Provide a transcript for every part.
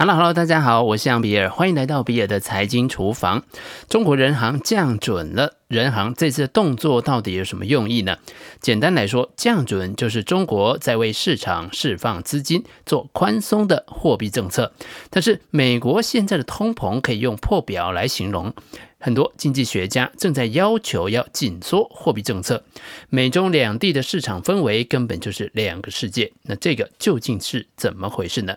Hello，Hello，大家好，我是杨比尔，欢迎来到比尔的财经厨房。中国人行降准了，人行这次的动作到底有什么用意呢？简单来说，降准就是中国在为市场释放资金，做宽松的货币政策。但是美国现在的通膨可以用破表来形容。很多经济学家正在要求要紧缩货币政策，美中两地的市场氛围根本就是两个世界。那这个究竟是怎么回事呢？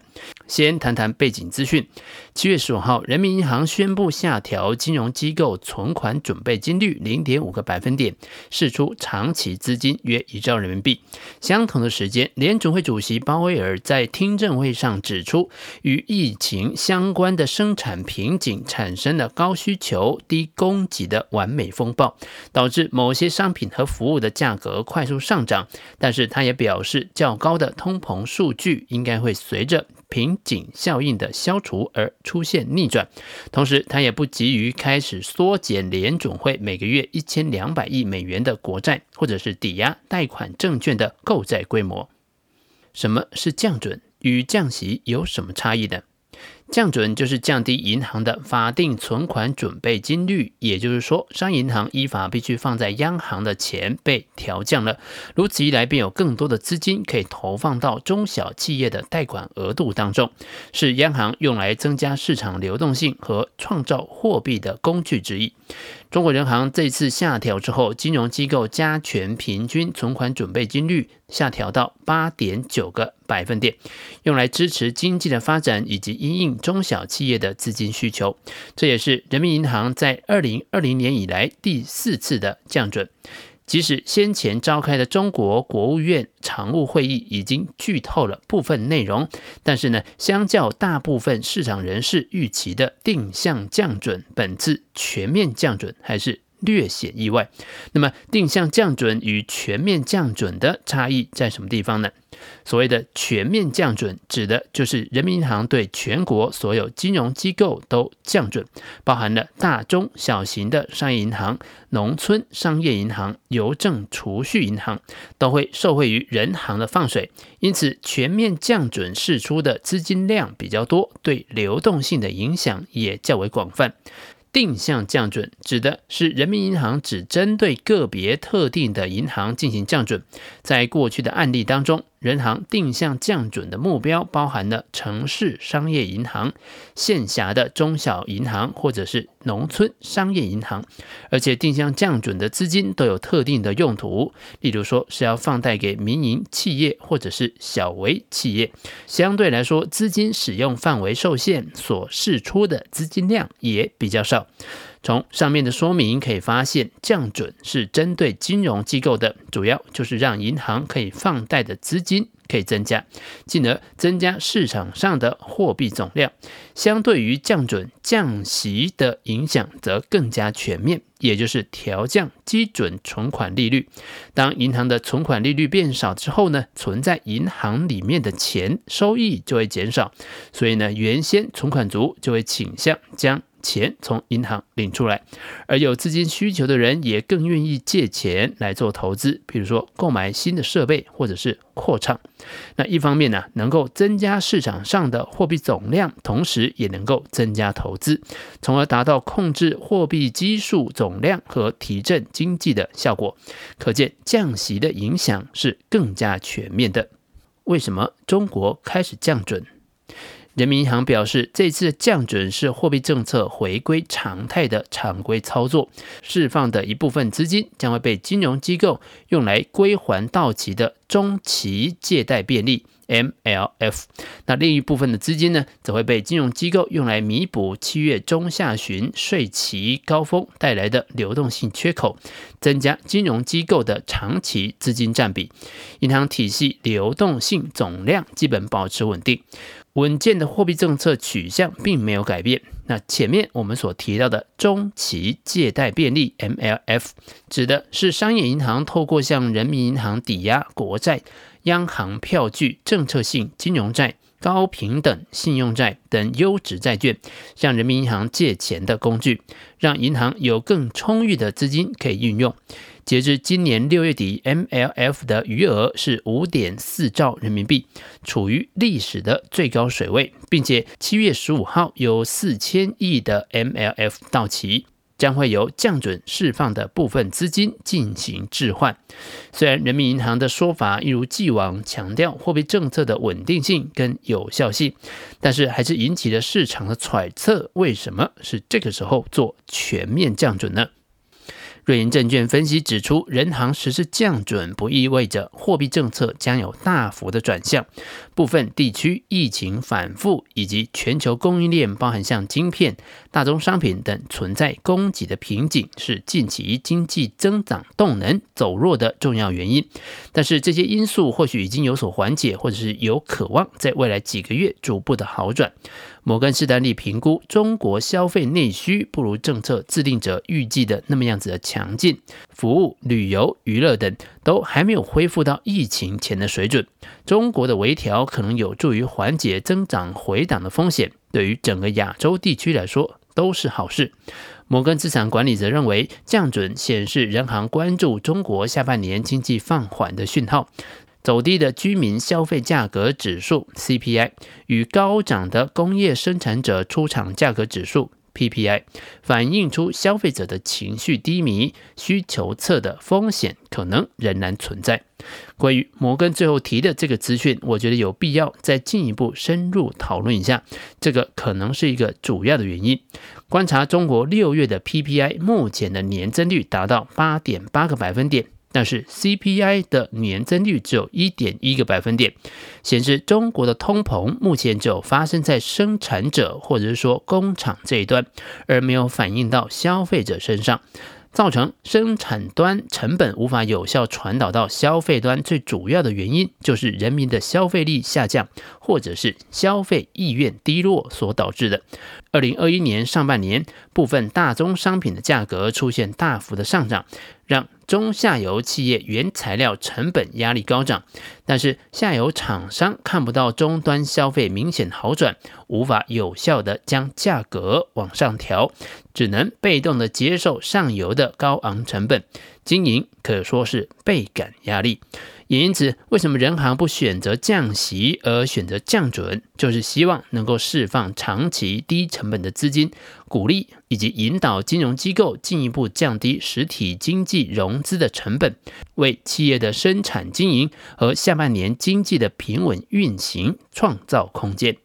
先谈谈背景资讯。七月十五号，人民银行宣布下调金融机构存款准备金率零点五个百分点，释出长期资金约一兆人民币。相同的时间，联储会主席鲍威尔在听证会上指出，与疫情相关的生产瓶颈产生了高需求。低供给的完美风暴，导致某些商品和服务的价格快速上涨。但是，他也表示，较高的通膨数据应该会随着瓶颈效应的消除而出现逆转。同时，他也不急于开始缩减联准会每个月一千两百亿美元的国债或者是抵押贷款证券的购债规模。什么是降准？与降息有什么差异呢？降准就是降低银行的法定存款准备金率，也就是说，商业银行依法必须放在央行的钱被调降了。如此一来，便有更多的资金可以投放到中小企业的贷款额度当中，是央行用来增加市场流动性和创造货币的工具之一。中国人行这次下调之后，金融机构加权平均存款准备金率下调到八点九个百分点，用来支持经济的发展以及因应中小企业的资金需求。这也是人民银行在二零二零年以来第四次的降准。即使先前召开的中国国务院常务会议已经剧透了部分内容，但是呢，相较大部分市场人士预期的定向降准，本次全面降准还是略显意外。那么，定向降准与全面降准的差异在什么地方呢？所谓的全面降准，指的就是人民银行对全国所有金融机构都降准，包含了大中小型的商业银行、农村商业银行、邮政储蓄银行，都会受惠于人行的放水。因此，全面降准释出的资金量比较多，对流动性的影响也较为广泛。定向降准指的是人民银行只针对个别特定的银行进行降准，在过去的案例当中。人行定向降准的目标包含了城市商业银行、县辖的中小银行或者是农村商业银行，而且定向降准的资金都有特定的用途，例如说是要放贷给民营企业或者是小微企业，相对来说资金使用范围受限，所释出的资金量也比较少。从上面的说明可以发现，降准是针对金融机构的，主要就是让银行可以放贷的资金可以增加，进而增加市场上的货币总量。相对于降准，降息的影响则更加全面，也就是调降基准存款利率。当银行的存款利率变少之后呢，存在银行里面的钱收益就会减少，所以呢，原先存款族就会倾向将钱从银行领出来，而有资金需求的人也更愿意借钱来做投资，比如说购买新的设备或者是扩厂。那一方面呢，能够增加市场上的货币总量，同时也能够增加投资，从而达到控制货币基数总量和提振经济的效果。可见降息的影响是更加全面的。为什么中国开始降准？人民银行表示，这次降准是货币政策回归常态的常规操作，释放的一部分资金将会被金融机构用来归还到期的中期借贷便利 （MLF）。那另一部分的资金呢，则会被金融机构用来弥补七月中下旬税期高峰带来的流动性缺口，增加金融机构的长期资金占比。银行体系流动性总量基本保持稳定。稳健的货币政策取向并没有改变。那前面我们所提到的中期借贷便利 （MLF） 指的是商业银行透过向人民银行抵押国债、央行票据、政策性金融债、高平等信用债等优质债券，向人民银行借钱的工具，让银行有更充裕的资金可以运用。截至今年六月底，MLF 的余额是五点四兆人民币，处于历史的最高水位，并且七月十五号有四千亿的 MLF 到期。将会由降准释放的部分资金进行置换。虽然人民银行的说法一如既往强调货币政策的稳定性跟有效性，但是还是引起了市场的揣测：为什么是这个时候做全面降准呢？瑞银证券分析指出，人行实施降准不意味着货币政策将有大幅的转向。部分地区疫情反复，以及全球供应链，包含像晶片、大宗商品等存在供给的瓶颈，是近期经济增长动能走弱的重要原因。但是这些因素或许已经有所缓解，或者是有渴望在未来几个月逐步的好转。摩根士丹利评估，中国消费内需不如政策制定者预计的那么样子的强劲，服务、旅游、娱乐等都还没有恢复到疫情前的水准。中国的微调可能有助于缓解增长回档的风险，对于整个亚洲地区来说都是好事。摩根资产管理则认为，降准显示人行关注中国下半年经济放缓的讯号。走低的居民消费价格指数 CPI 与高涨的工业生产者出厂价格指数 PPI，反映出消费者的情绪低迷，需求侧的风险可能仍然存在。关于摩根最后提的这个资讯，我觉得有必要再进一步深入讨论一下，这个可能是一个主要的原因。观察中国六月的 PPI，目前的年增率达到八点八个百分点。但是 CPI 的年增率只有一点一个百分点，显示中国的通膨目前只有发生在生产者或者是说工厂这一端，而没有反映到消费者身上。造成生产端成本无法有效传导到消费端，最主要的原因就是人民的消费力下降，或者是消费意愿低落所导致的。二零二一年上半年，部分大宗商品的价格出现大幅的上涨，让中下游企业原材料成本压力高涨，但是下游厂商看不到终端消费明显好转，无法有效地将价格往上调。只能被动地接受上游的高昂成本，经营可说是倍感压力。也因此，为什么人行不选择降息而选择降准，就是希望能够释放长期低成本的资金，鼓励以及引导金融机构进一步降低实体经济融资的成本，为企业的生产经营和下半年经济的平稳运行创造空间。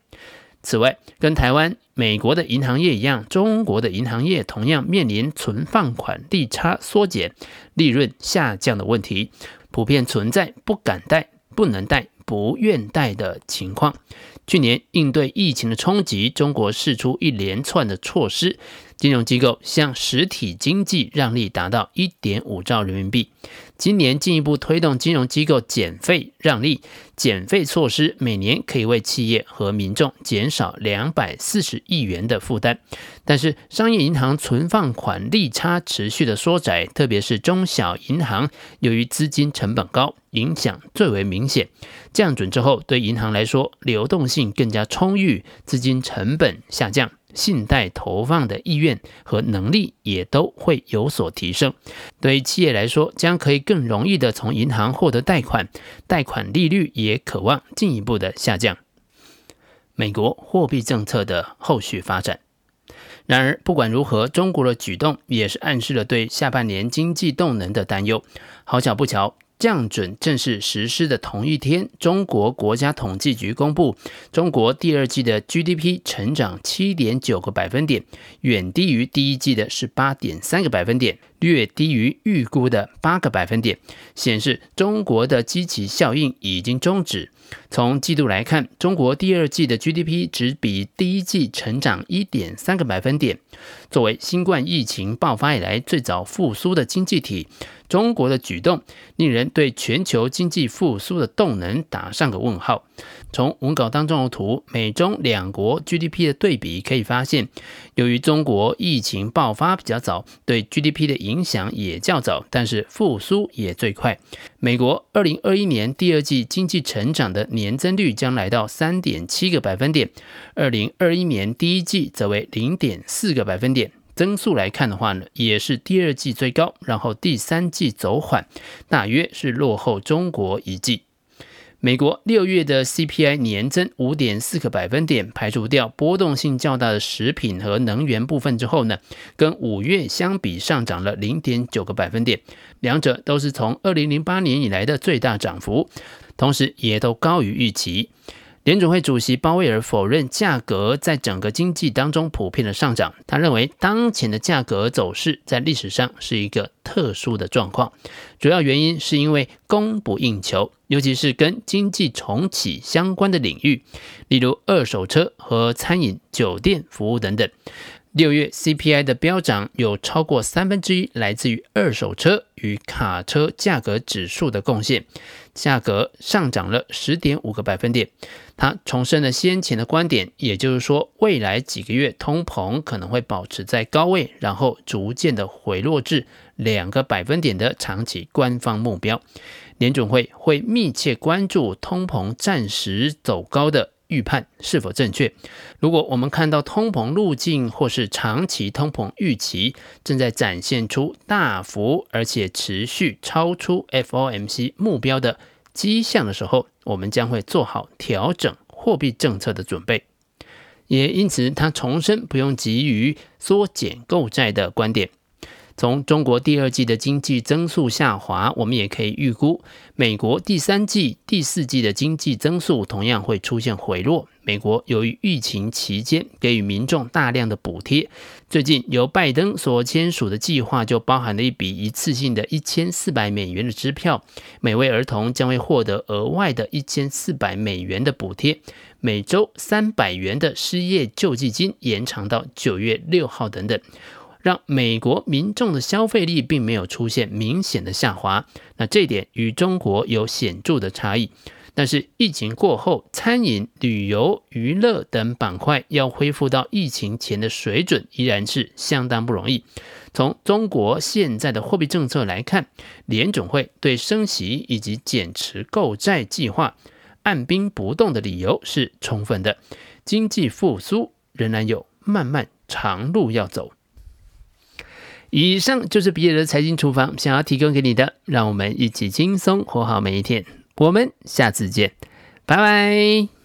此外，跟台湾、美国的银行业一样，中国的银行业同样面临存放款利差缩减、利润下降的问题，普遍存在不敢贷、不能贷、不愿贷的情况。去年应对疫情的冲击，中国试出一连串的措施。金融机构向实体经济让利达到一点五兆人民币。今年进一步推动金融机构减费让利，减费措施每年可以为企业和民众减少两百四十亿元的负担。但是，商业银行存放款利差持续的缩窄，特别是中小银行，由于资金成本高，影响最为明显。降准之后，对银行来说，流动性更加充裕，资金成本下降。信贷投放的意愿和能力也都会有所提升。对于企业来说，将可以更容易地从银行获得贷款，贷款利率也可望进一步的下降。美国货币政策的后续发展。然而，不管如何，中国的举动也是暗示了对下半年经济动能的担忧。好巧不巧。降准正式实施的同一天，中国国家统计局公布，中国第二季的 GDP 成长七点九个百分点，远低于第一季的十八点三个百分点，略低于预估的八个百分点，显示中国的基期效应已经终止。从季度来看，中国第二季的 GDP 只比第一季成长一点三个百分点。作为新冠疫情爆发以来最早复苏的经济体。中国的举动令人对全球经济复苏的动能打上个问号。从文稿当中的图，美中两国 GDP 的对比可以发现，由于中国疫情爆发比较早，对 GDP 的影响也较早，但是复苏也最快。美国二零二一年第二季经济成长的年增率将来到三点七个百分点，二零二一年第一季则为零点四个百分点。增速来看的话呢，也是第二季最高，然后第三季走缓，大约是落后中国一季。美国六月的 CPI 年增五点四个百分点，排除掉波动性较大的食品和能源部分之后呢，跟五月相比上涨了零点九个百分点，两者都是从二零零八年以来的最大涨幅，同时也都高于预期。联准会主席鲍威尔否认价格在整个经济当中普遍的上涨，他认为当前的价格走势在历史上是一个特殊的状况，主要原因是因为供不应求，尤其是跟经济重启相关的领域，例如二手车和餐饮、酒店服务等等。六月 CPI 的飙涨有超过三分之一来自于二手车与卡车价格指数的贡献，价格上涨了十点五个百分点。他重申了先前的观点，也就是说，未来几个月通膨可能会保持在高位，然后逐渐的回落至两个百分点的长期官方目标。联准会会密切关注通膨暂时走高的预判是否正确？如果我们看到通膨路径或是长期通膨预期正在展现出大幅而且持续超出 FOMC 目标的迹象的时候，我们将会做好调整货币政策的准备。也因此，他重申不用急于缩减购债的观点。从中国第二季的经济增速下滑，我们也可以预估，美国第三季、第四季的经济增速同样会出现回落。美国由于疫情期间给予民众大量的补贴，最近由拜登所签署的计划就包含了一笔一次性的一千四百美元的支票，每位儿童将会获得额外的一千四百美元的补贴，每周三百元的失业救济金延长到九月六号等等。让美国民众的消费力并没有出现明显的下滑，那这点与中国有显著的差异。但是疫情过后，餐饮、旅游、娱乐等板块要恢复到疫情前的水准，依然是相当不容易。从中国现在的货币政策来看，联准会对升息以及减持购债计划按兵不动的理由是充分的。经济复苏仍然有漫漫长路要走。以上就是比尔的财经厨房想要提供给你的，让我们一起轻松活好每一天。我们下次见，拜拜。